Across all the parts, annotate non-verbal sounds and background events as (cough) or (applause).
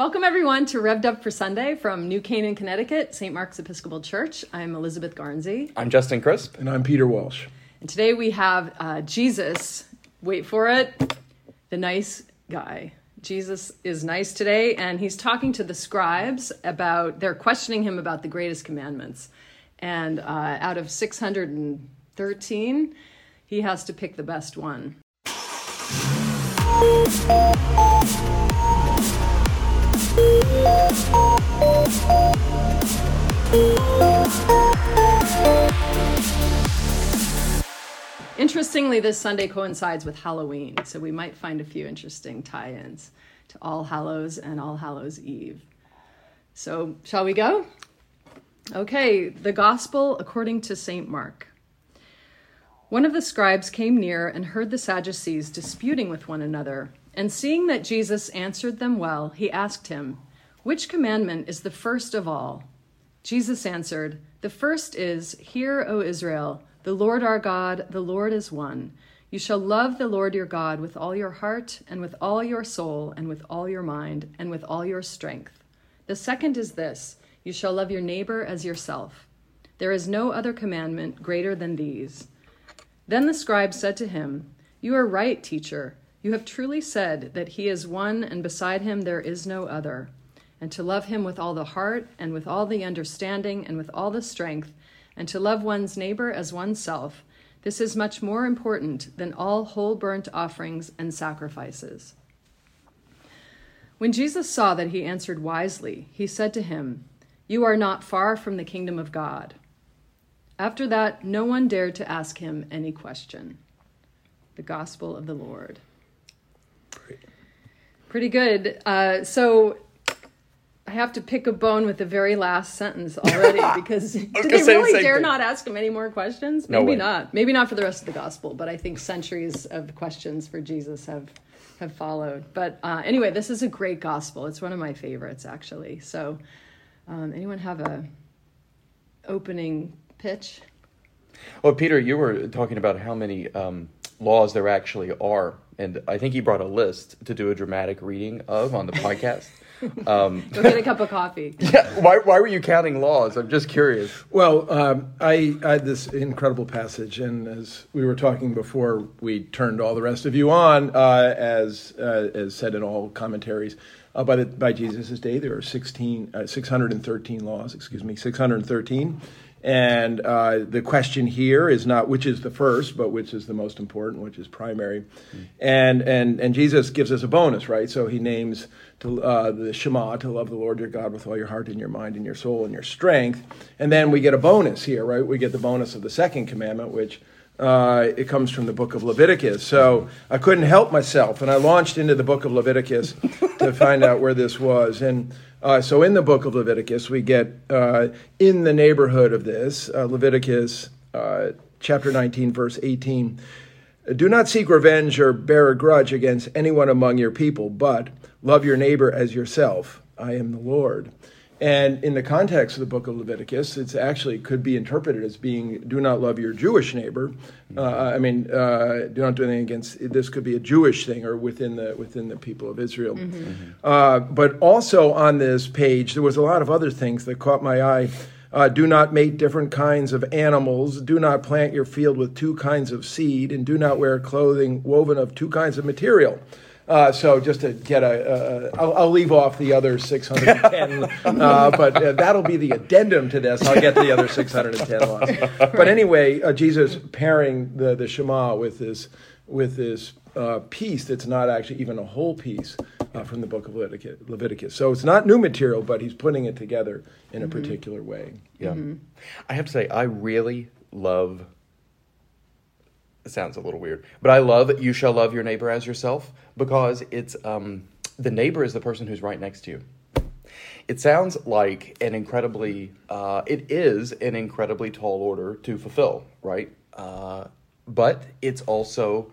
Welcome, everyone, to Revved Up for Sunday from New Canaan, Connecticut, St. Mark's Episcopal Church. I'm Elizabeth Garnsey. I'm Justin Crisp. And I'm Peter Walsh. And today we have uh, Jesus, wait for it, the nice guy. Jesus is nice today, and he's talking to the scribes about, they're questioning him about the greatest commandments. And uh, out of 613, he has to pick the best one. Interestingly, this Sunday coincides with Halloween, so we might find a few interesting tie ins to All Hallows and All Hallows Eve. So, shall we go? Okay, the Gospel according to St. Mark. One of the scribes came near and heard the Sadducees disputing with one another. And seeing that Jesus answered them well, he asked him, Which commandment is the first of all? Jesus answered, The first is, Hear, O Israel. The Lord our God, the Lord is one. You shall love the Lord your God with all your heart, and with all your soul, and with all your mind, and with all your strength. The second is this you shall love your neighbor as yourself. There is no other commandment greater than these. Then the scribe said to him, You are right, teacher. You have truly said that he is one, and beside him there is no other. And to love him with all the heart, and with all the understanding, and with all the strength and to love one's neighbor as oneself, this is much more important than all whole burnt offerings and sacrifices. When Jesus saw that he answered wisely, he said to him, You are not far from the kingdom of God. After that, no one dared to ask him any question. The Gospel of the Lord. Pretty good. Uh, so I have to pick a bone with the very last sentence already (laughs) because did they really dare thing. not ask him any more questions? Maybe way. not. Maybe not for the rest of the gospel, but I think centuries of questions for Jesus have have followed. But uh, anyway, this is a great gospel. It's one of my favorites actually. So, um, anyone have a opening pitch? Well, Peter, you were talking about how many um, laws there actually are, and I think he brought a list to do a dramatic reading of on the podcast. (laughs) Um, Go get a cup of coffee. (laughs) Yeah, why, why were you counting laws? I'm just curious. Well, um, I, I, had this incredible passage, and as we were talking before, we turned all the rest of you on, uh, as uh, as said in all commentaries. Uh, by the, by Jesus' day, there are 16, uh, 613 laws. Excuse me, 613. And uh, the question here is not which is the first, but which is the most important, which is primary. Mm. And, and, and Jesus gives us a bonus, right? So he names to, uh, the Shema, to love the Lord your God with all your heart and your mind and your soul and your strength. And then we get a bonus here, right? We get the bonus of the second commandment, which uh, it comes from the book of Leviticus. So I couldn't help myself, and I launched into the book of Leviticus to (laughs) find out where this was. And uh, so in the book of Leviticus, we get uh, in the neighborhood of this, uh, Leviticus uh, chapter 19, verse 18. Do not seek revenge or bear a grudge against anyone among your people, but love your neighbor as yourself. I am the Lord. And in the context of the book of Leviticus, it's actually could be interpreted as being do not love your Jewish neighbor. Uh, I mean, uh, do not do anything against. This could be a Jewish thing or within the within the people of Israel. Mm-hmm. Mm-hmm. Uh, but also on this page, there was a lot of other things that caught my eye. Uh, do not mate different kinds of animals. Do not plant your field with two kinds of seed, and do not wear clothing woven of two kinds of material. Uh, so just to get a, uh, I'll, I'll leave off the other 610, (laughs) uh, but uh, that'll be the addendum to this. I'll get to the other 610 laws. (laughs) But anyway, uh, Jesus pairing the, the Shema with this with this uh, piece that's not actually even a whole piece from the book of Leviticus. So it's not new material, but he's putting it together in a mm-hmm. particular way. Yeah, mm-hmm. I have to say, I really love it sounds a little weird, but I love "You shall love your neighbor as yourself" because it's um, the neighbor is the person who's right next to you. It sounds like an incredibly, uh, it is an incredibly tall order to fulfill, right? Uh, but it's also,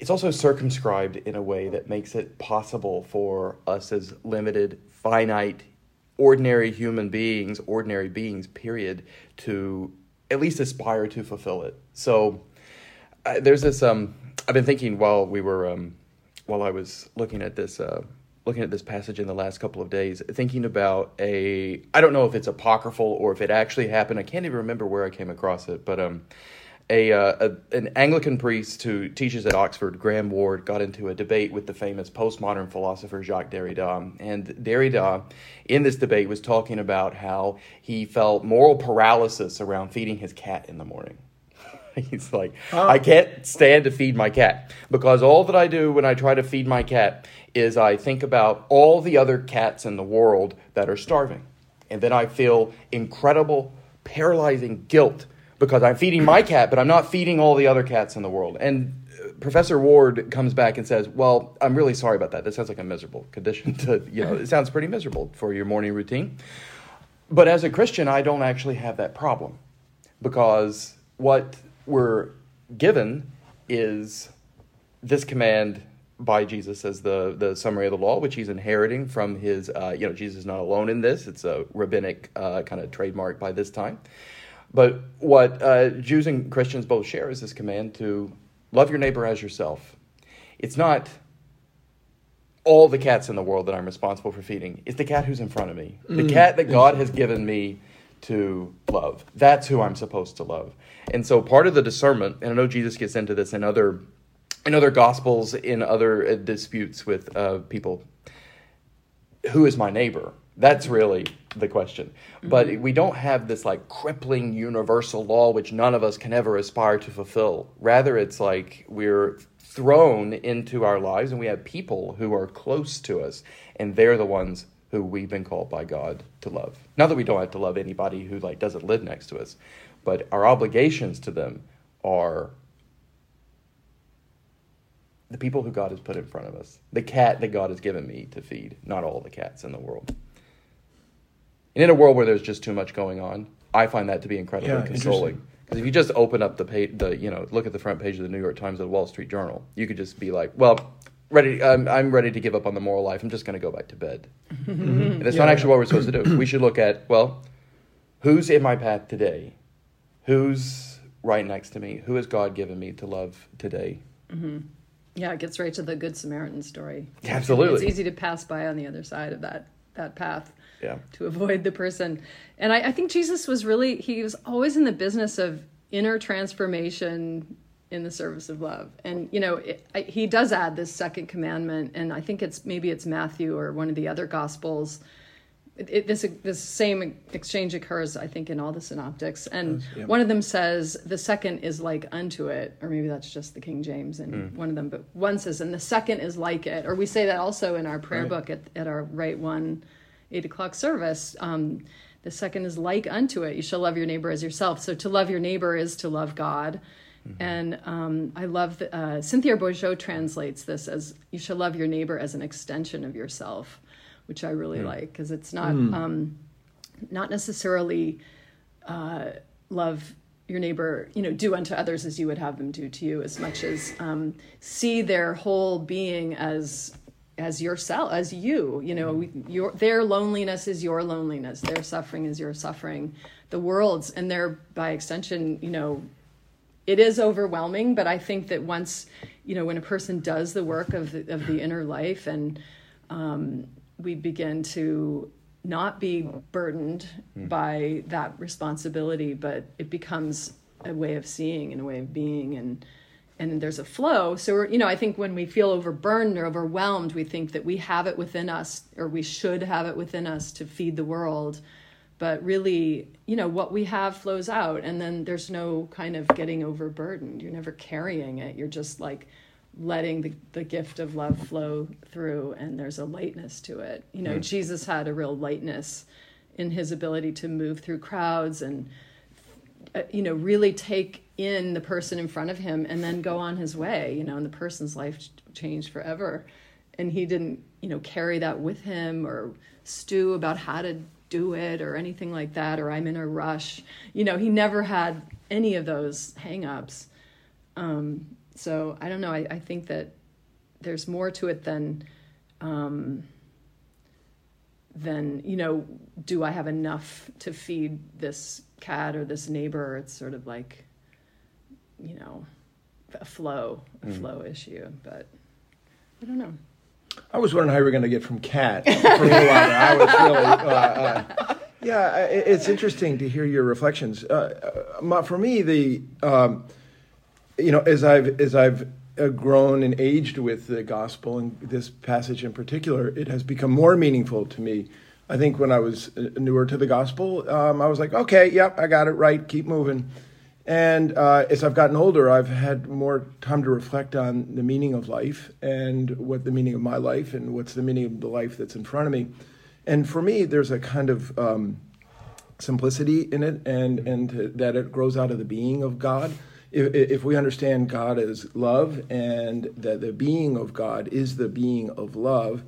it's also circumscribed in a way that makes it possible for us as limited, finite, ordinary human beings, ordinary beings, period, to at least aspire to fulfill it. So there's this. Um, I've been thinking while we were um, while I was looking at this uh, looking at this passage in the last couple of days, thinking about a I don't know if it's apocryphal or if it actually happened. I can't even remember where I came across it, but um, a, uh, a, an Anglican priest who teaches at Oxford, Graham Ward, got into a debate with the famous postmodern philosopher Jacques Derrida. And Derrida, in this debate, was talking about how he felt moral paralysis around feeding his cat in the morning. (laughs) He's like, I can't stand to feed my cat because all that I do when I try to feed my cat is I think about all the other cats in the world that are starving. And then I feel incredible, paralyzing guilt because I'm feeding my cat, but I'm not feeding all the other cats in the world. And uh, Professor Ward comes back and says, "Well, I'm really sorry about that. That sounds like a miserable condition to, you know, it sounds pretty miserable for your morning routine. But as a Christian, I don't actually have that problem because what we're given is this command by Jesus as the, the summary of the law, which he's inheriting from his, uh, you know, Jesus is not alone in this. It's a rabbinic uh, kind of trademark by this time. But what uh, Jews and Christians both share is this command to love your neighbor as yourself. It's not all the cats in the world that I'm responsible for feeding. It's the cat who's in front of me, the Mm. cat that God has given me to love. That's who I'm supposed to love. And so part of the discernment, and I know Jesus gets into this in other in other gospels, in other uh, disputes with uh, people. Who is my neighbor? That's really the question. But we don't have this like crippling universal law which none of us can ever aspire to fulfill. Rather, it's like we're thrown into our lives and we have people who are close to us, and they're the ones who we've been called by God to love. Not that we don't have to love anybody who like doesn't live next to us, but our obligations to them are the people who God has put in front of us. The cat that God has given me to feed, not all the cats in the world. And in a world where there's just too much going on, I find that to be incredibly Yeah, consoling. Because if you just open up the page, the you know, look at the front page of the New York Times or the Wall Street Journal, you could just be like, well, ready. I'm, I'm ready to give up on the moral life. I'm just going to go back to bed. Mm-hmm. And that's not Yeah. actually what we're supposed to do. We should look at well, who's in my path today? Who's right next to me? Who has God given me to love today? Mm-hmm. Yeah, it gets right to the Good Samaritan story. Yeah, absolutely. It's easy to pass by on the other side of that that path Yeah. to avoid the person. And I, I think Jesus was really he was always in the business of inner transformation in the service of love. And you know, it, I, he does add this second commandment, and I think it's maybe it's Matthew or one of the other gospels. It, it, this this same exchange occurs, I think, in all the synoptics, and yeah. one of them says the second is like unto it, or maybe that's just the King James, and one of them, but one says, and the second is like it, or we say that also in our prayer Right. book at, at our right one eight o'clock service. Um, the second is like unto it. You shall love your neighbor as yourself. So to love your neighbor is to love God. And um, I love that uh, Cynthia Bourgeault translates this as you shall love your neighbor as an extension of yourself, which I really like because it's not um, not necessarily uh, love your neighbor, you know, do unto others as you would have them do to you, as much as um, see their whole being as as yourself, as you. You know, your their loneliness is your loneliness, their suffering is your suffering, the world's, and their by extension, you know, it is overwhelming. But I think that once, you know, when a person does the work of the, of the inner life and um, we begin to not be burdened by that responsibility, but it becomes a way of seeing and a way of being, and and there's a flow. So we're, you know, I think when we feel overburdened or overwhelmed, we think that we have it within us, or we should have it within us to feed the world. But really, you know, what we have flows out, and then there's no kind of getting overburdened. You're never carrying it. You're just like letting the, the gift of love flow through and there's a lightness to it you know jesus had a real lightness in his ability to move through crowds and uh, you know really take in the person in front of him and then go on his way you know and the person's life changed forever and he didn't you know carry that with him or stew about how to do it or anything like that or i'm in a rush you know he never had any of those hang-ups um, so I don't know. I, I think that there's more to it than um, than you know. Do I have enough to feed this cat or this neighbor? It's sort of like you know a flow, a flow issue. But I don't know. I was wondering how you were going to get from cat. I was really, uh, uh, yeah. It's interesting to hear your reflections. Uh, uh, for me, the um, you know, as I've as I've uh, grown and aged with the gospel and this passage in particular, it has become more meaningful to me. I think when I was uh, newer to the gospel, um, I was like, okay, yep, I got it right, keep moving. And uh, as I've gotten older, I've had more time to reflect on the meaning of life and what the meaning of my life and what's the meaning of the life that's in front of me. And for me, there's a kind of um, simplicity in it and, and that it grows out of the being of God. If, if we understand God as love and that the being of God is the being of love,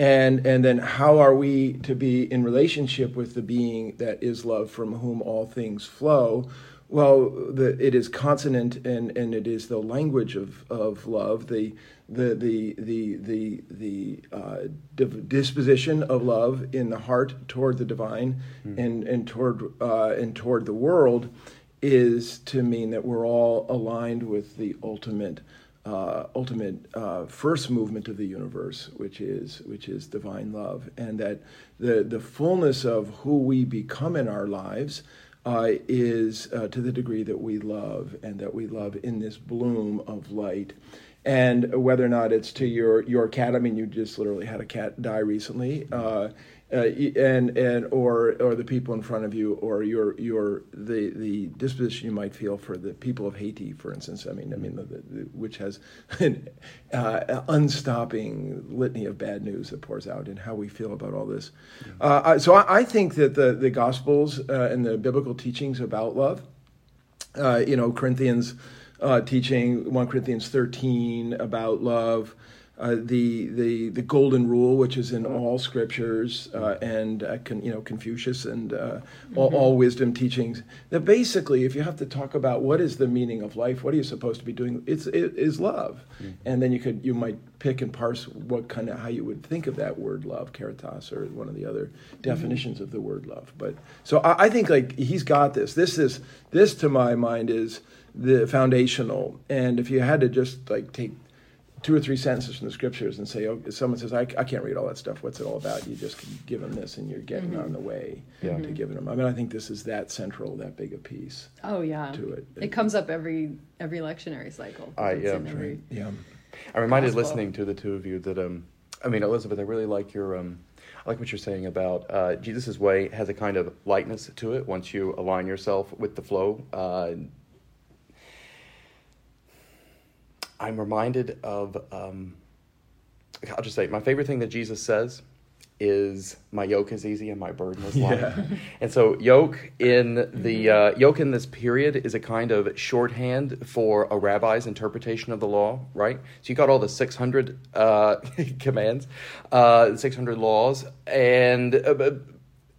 and, and then how are we to be in relationship with the being that is love from whom all things flow? Well, the, it is consonant and, and it is the language of, of love, the, the, the, the, the, the uh, div- disposition of love in the heart toward the divine and, and, toward, uh, and toward the world is to mean that we're all aligned with the ultimate uh, ultimate uh, first movement of the universe, which is which is divine love, and that the the fullness of who we become in our lives uh, is uh, to the degree that we love, and that we love in this bloom of light. And whether or not it's to your your cat, I mean, you just literally had a cat die recently. Uh, uh, and and or or the people in front of you, or your your the the disposition you might feel for the people of Haiti, for instance. I mean, I mean, the, the, which has (laughs) an uh, unstopping litany of bad news that pours out, and how we feel about all this. Uh, I- so I, I think that the the Gospels uh, and the biblical teachings about love, uh, you know, Corinthians uh, teaching, 1 Corinthians 13 about love, uh, the, the, the golden rule, which is in all scriptures, uh, and uh, con, you know, Confucius and uh, all, all wisdom teachings. That basically, if you have to talk about what is the meaning of life, what are you supposed to be doing, it's, it is love. And then you could, you might pick and parse what kind of, how you would think of that word love, caritas, or one of the other definitions of the word love. But, so I, I think like he's got this. This is, this to my mind is, the foundational. And if you had to just like take two or three sentences from the scriptures and say, oh, someone says, I, I can't read all that stuff. What's it all about? You just give them this and you're getting on the way Yeah. to giving them. I mean, I think this is that central, that big a piece. Oh yeah. To it. It comes up every every lectionary cycle. I- yeah, in every- Yeah. I'm reminded Gospel. listening to the two of you that um, I mean Elizabeth, I really like your um, I like what you're saying about uh, Jesus' way has a kind of lightness to it once you align yourself with the flow. Uh, I'm reminded of um, I'll just say my favorite thing that Jesus says is my yoke is easy and my burden is light. Yeah. (laughs) And so yoke in the uh, yoke in this period is a kind of shorthand for a rabbi's interpretation of the law, right? So you got all the 600 uh, (laughs) commands, uh, 600 laws, and uh,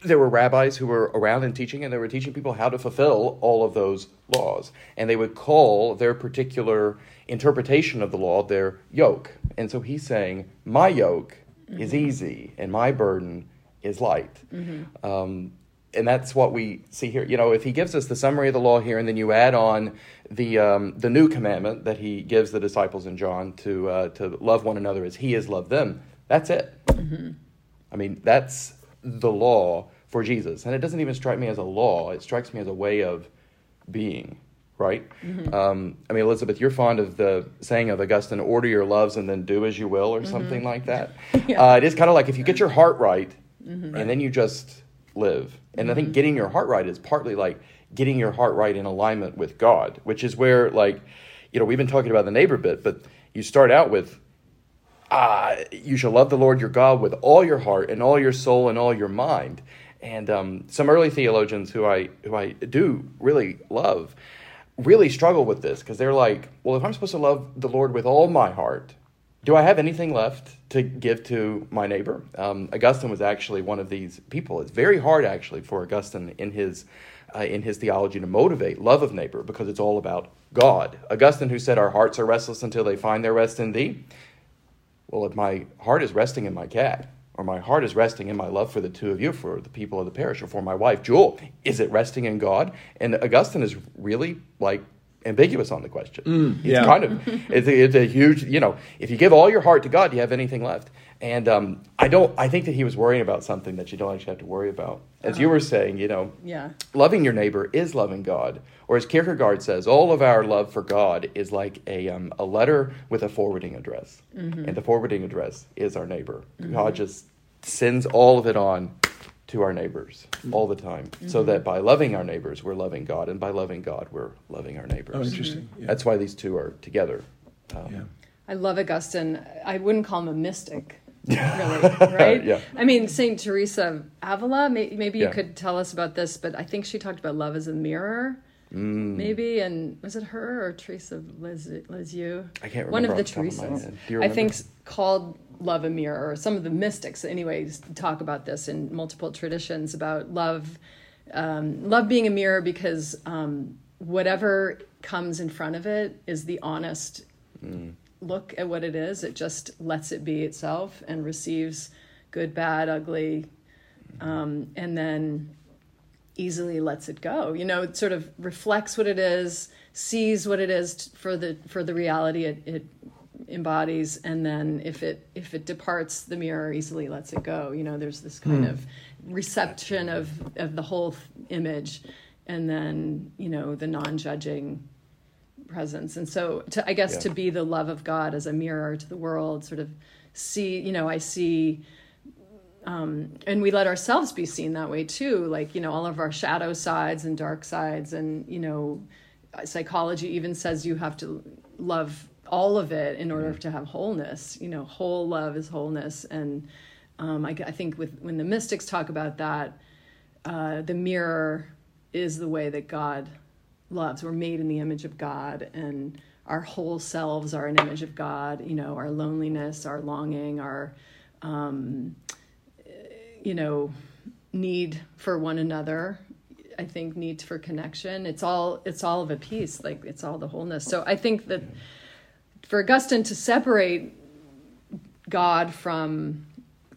there were rabbis who were around and teaching, and they were teaching people how to fulfill all of those laws. And they would call their particular interpretation of the law their yoke. And so he's saying, My yoke is easy, and my burden is light. Um, and that's what we see here. You know, if he gives us the summary of the law here, and then you add on the um, the new commandment that he gives the disciples in John to uh, to love one another as he has loved them, that's it. I mean, that's the law for Jesus. And it doesn't even strike me as a law, it strikes me as a way of being, right? Um, I mean, Elizabeth, you're fond of the saying of Augustine, order your loves and then do as you will, or something like that. (laughs) Yeah. Uh, it is kind of like if you get your heart right, and then you just live. And I think getting your heart right is partly like getting your heart right in alignment with God, which is where, like, you know, we've been talking about the neighbor bit, but you start out with uh, you shall love the Lord your God with all your heart and all your soul and all your mind. And um, some early theologians who I who I do really love really struggle with this because they're like, well, if I'm supposed to love the Lord with all my heart, do I have anything left to give to my neighbor? Um, Augustine was actually one of these people. It's very hard actually for Augustine in his uh, in his theology to motivate love of neighbor because it's all about God. Augustine, who said, "Our hearts are restless until they find their rest in Thee." Well, if my heart is resting in my cat, or my heart is resting in my love for the two of you, for the people of the parish, or for my wife, Jewel, is it resting in God? And Augustine is really like ambiguous on the question. Mm, it's kind of it's a, it's a huge you know if you give all your heart to God, do you have anything left? And um, I don't. I think that he was worrying about something that you don't actually have to worry about. As you were saying, you know, Yeah. loving your neighbor is loving God. Or as Kierkegaard says, all of our love for God is like a, um, a letter with a forwarding address. And the forwarding address is our neighbor. God just sends all of it on to our neighbors all the time. So that by loving our neighbors, we're loving God. And by loving God, we're loving our neighbors. Oh, interesting. Yeah. That's why these two are together. Um, yeah. I love Augustine. I wouldn't call him a mystic, (laughs) really, right? Yeah. I mean, Saint Teresa of Avila. May, maybe you Yeah. could tell us about this, but I think she talked about love as a mirror, Mm. maybe. And was it her or Teresa of Lisieux? Lisieux? I can't remember. One of the off of Teresas. head. Do you I think called love a mirror. Or some of the mystics, anyways, talk about this in multiple traditions about love, um, love being a mirror because um, whatever comes in front of it is the honest look at what it is. It just lets it be itself and receives good, bad, ugly, um, and then easily lets it go. You know, it sort of reflects what it is, sees what it is t- for the for the reality it, it embodies, and then if it if it departs the mirror, easily lets it go. You know, there's this kind of reception of of the whole image, and then you know the non-judging presence and so to i guess Yeah. to be the love of god as a mirror to the world sort of see you know i see um and we let ourselves be seen that way too like you know all of our shadow sides and dark sides and you know psychology even says you have to love all of it in order to have wholeness you know whole love is wholeness and um i, I think with when the mystics talk about that uh, the mirror is the way that God loves. We're made in the image of God, and our whole selves are an image of God. You know, our loneliness, our longing, our, um, you know, need for one another. I think need for connection. It's all it's all of a piece. Like it's all the wholeness. So I think that for Augustine to separate God from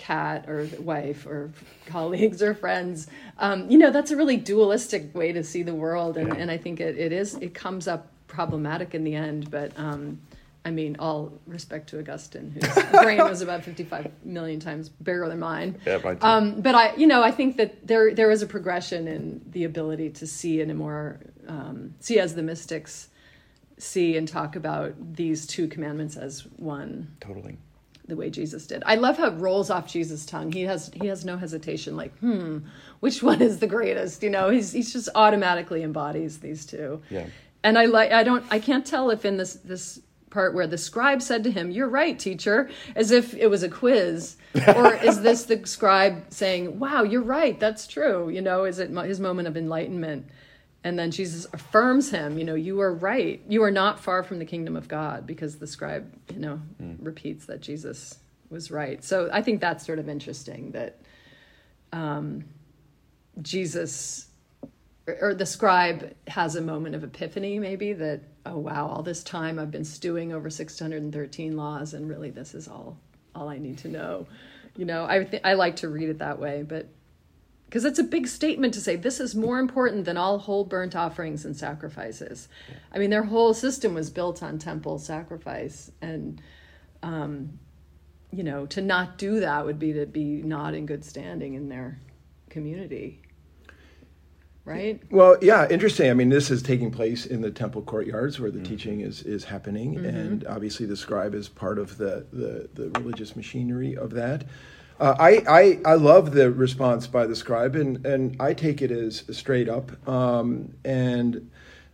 cat or wife or colleagues or friends um, you know that's a really dualistic way to see the world. And, and i think it, it is it comes up problematic in the end but um, i mean all respect to augustine whose (laughs) brain was about 55 million times bigger than mine. Yeah, mine too. um, but i you know i think that there there is a progression in the ability to see in a more um, see as the mystics see and talk about these two commandments as one Totally. the way Jesus did. I love how it rolls off Jesus' tongue. He has he has no hesitation. Like, hmm, which (laughs) one is the greatest? You know, he's he's just automatically embodies these two. Yeah. And I like I don't I can't tell if in this this part where the scribe said to him, "You're right, teacher," as if it was a quiz, (laughs) or is this the scribe saying, "Wow, you're right. That's true." You know, is it his moment of enlightenment? And then Jesus affirms him, you know, you are right. You are not far from the kingdom of God because the scribe, you know, repeats that Jesus was right. So I think that's sort of interesting that um, Jesus or, or the scribe has a moment of epiphany, maybe that, oh, wow, all this time I've been stewing over 613 laws and really this is all, all I need to know. You know, I, th- I like to read it that way, but because it's a big statement to say this is more important than all whole burnt offerings and sacrifices. I mean, their whole system was built on temple sacrifice, and um, you know, to not do that would be to be not in good standing in their community, right? Well, yeah, interesting. I mean, this is taking place in the temple courtyards where the teaching is is happening, and obviously the scribe is part of the the, the religious machinery of that. Uh, I, I I love the response by the scribe, and, and I take it as straight up. Um, and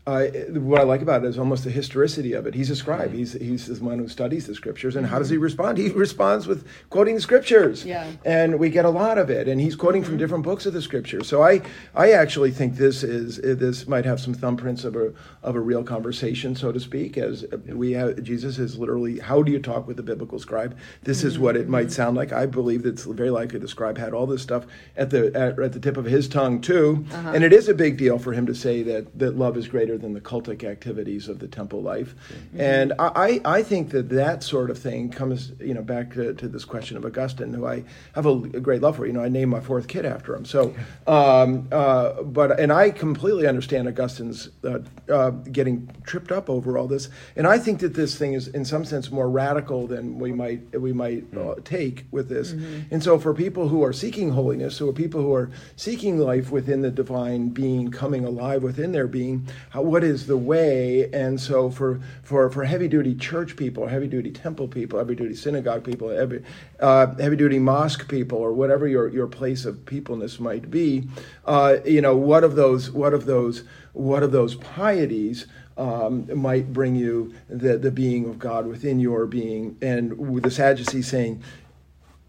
uh, what I like about it is almost the historicity of it. He's a scribe. Mm. He's he's the one who studies the scriptures, and how does he mm-hmm. respond? He responds with quoting the scriptures. Yeah. and we get a lot of it. And he's quoting from mm-hmm. different books of the scriptures. So I I actually think this is this might have some thumbprints of a of a real conversation, so to speak. As we have Jesus is literally how do you talk with a biblical scribe? This is what it might mm-hmm. sound like. I believe that it's very likely the scribe had all this stuff at the at, at the tip of his tongue too, uh-huh. and it is a big deal for him to say that that love is greater greater than the cultic activities of the temple life. And I, I I think that that sort of thing comes, you know, back to, to this question of Augustine, who I have a, a great love for. You know, I named my fourth kid after him. So, um, uh, but and I completely understand Augustine's uh, uh, getting tripped up over all this, and I think that this thing is, in some sense, more radical than we might we might uh, take with this. And so, for people who are seeking holiness, who are people who are seeking life within the divine being, coming alive within their being, how, what is the way? And so, for for for heavy duty church people, heavy duty temple people, heavy duty synagogue people, heavy uh, heavy duty mosque people, or whatever your your place of peopleness might be, uh, you know, what of those what of those what of those pieties um, might bring you the, the being of God within your being. And with the Sadducees saying,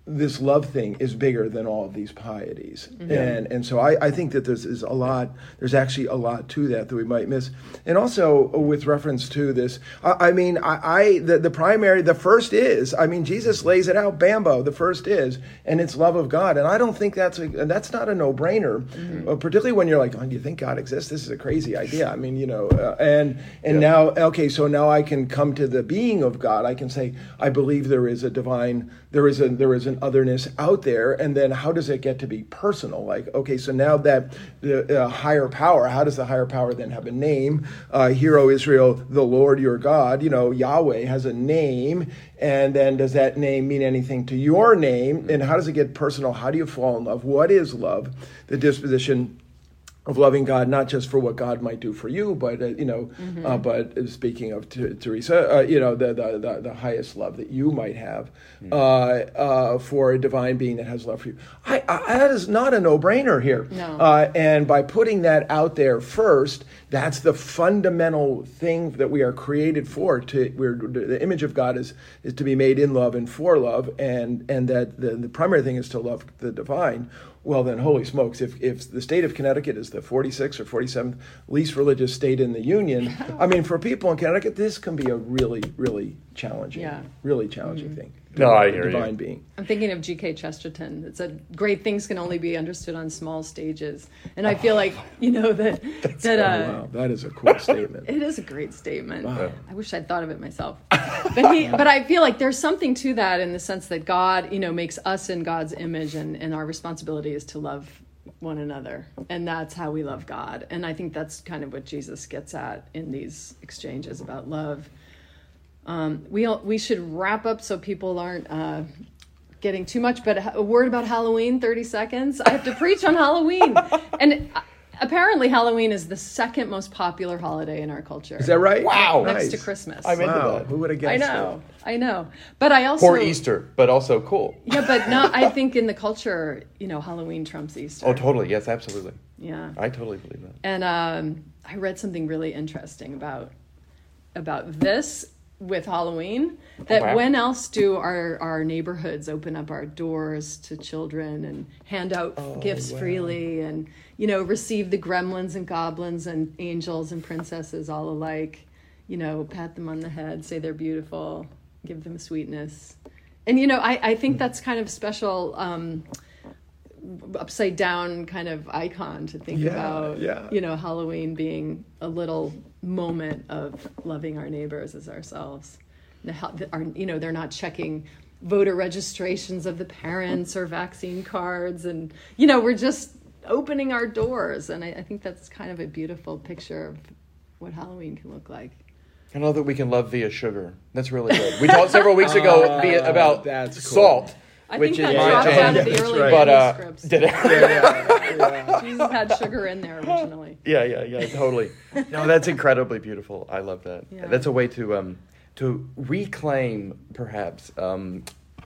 this love thing is bigger than all of these pieties. And and so I, I think that there's is a lot there's actually a lot to that that we might miss. And also with reference to this, I, I mean I, I the, the primary the first is, I mean Jesus lays it out bambo, the first is, and it's love of God. And I don't think that's a that's not a no-brainer, uh, particularly when you're like, oh, do you think God exists? This is a crazy idea. I mean, you know, uh, and and now okay, so now I can come to the being of God. I can say I believe there is a divine there is a there is an otherness out there and then how does it get to be personal? Like okay so now that the uh, higher power how does the higher power then have a name? Uh, hero israel the lord your god. You know yahweh has a name and then does that name mean anything to your name? And how does it get personal? How do you fall in love? What is love? The disposition of loving God, not just for what God might do for you, but uh, you know, uh, but uh, speaking of T- Teresa, uh, you know, the, the the the highest love that you might have uh, uh, for a divine being that has love for you. I, I, that is not a no-brainer here. No. Uh, and by putting that out there first, that's the fundamental thing that we are created for. To we're the image of God is is to be made in love and for love, and and that the, the primary thing is to love the divine. Well, then, holy smokes! If if the state of Connecticut is the 46th or 47th least religious state in the union, (laughs) I mean, for people in Connecticut, this can be a really, really challenging, Yeah. really challenging mm-hmm. thing. No, I The hear you. being. I'm thinking of G.K. Chesterton. It said, "Great things can only be understood on small stages," and I feel like you know that (laughs) that uh, wow, that is a cool (laughs) statement. It is a great statement. Wow. I wish I'd thought of it myself. But he, (laughs) but I feel like there's something to that in the sense that God, you know, makes us in God's image, and and our responsibility is to love one another, and that's how we love God. And I think that's kind of what Jesus gets at in these exchanges about love. Um, we all, we should wrap up so people aren't. Uh, Getting too much, but a word about Halloween, 30 seconds. I have to preach on Halloween. (laughs) And uh, apparently, Halloween is the second most popular holiday in our culture Is that right? Wow. next Nice. to Christmas. I'm into Wow, that. who would have guessed? I guessed? know, I know, but I also Poor Easter, but also cool. Yeah, but not. I (laughs) think in the culture, you know, Halloween trumps Easter. Oh, totally. Yes, absolutely. Yeah, I totally believe that. and um, I read something really interesting about about this with Halloween. That wow. when else do our our neighborhoods open up our doors to children and hand out gifts freely and you know receive the gremlins and goblins and angels and princesses all alike. You know, pat them on the head, say they're beautiful, give them sweetness. And you know, I, I think that's kind of special um, upside down kind of icon to think Yeah, about yeah. you know halloween being a little moment of loving our neighbors as ourselves the, hel- you know they're not checking voter registrations of the parents or vaccine cards and you know we're just opening our doors and I, I think that's kind of a beautiful picture of what halloween can look like I know that we can love via sugar. That's really good. We talked several weeks (laughs) ago Oh, via, about that's cool. salt, i which think is that my drops jam. out of the early right. But uh, manuscripts did it? jesus had sugar in there originally (laughs) Yeah, yeah, yeah, totally. No, that's incredibly beautiful. I love that. Yeah. That's a way to um to reclaim perhaps um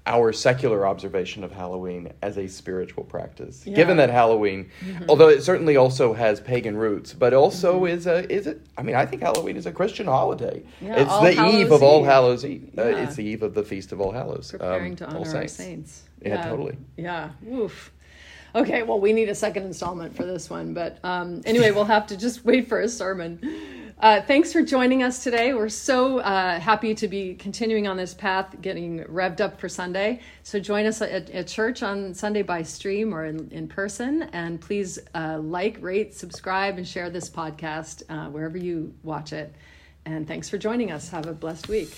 our secular observation of Halloween as a spiritual practice. Yeah. Given that Halloween, Mm-hmm. although it certainly also has pagan roots, but also is a is it? I mean, I think Halloween is a Christian holiday. Yeah, it's All the Hallows eve of All Hallows Eve. Uh, Yeah. it's the eve of the feast of All Hallows. preparing um, to All honor our saints. Yeah, totally. Yeah. Oof. Okay, well, we need a second installment for this one, but um, anyway, we'll have to just wait for a sermon. Uh, thanks for joining us today. We're so uh, happy to be continuing on this path, getting revved up for Sunday. So join us at, at church on Sunday by stream or in, in person. And please uh, like, rate, subscribe, and share this podcast uh, wherever you watch it. And thanks for joining us. Have a blessed week.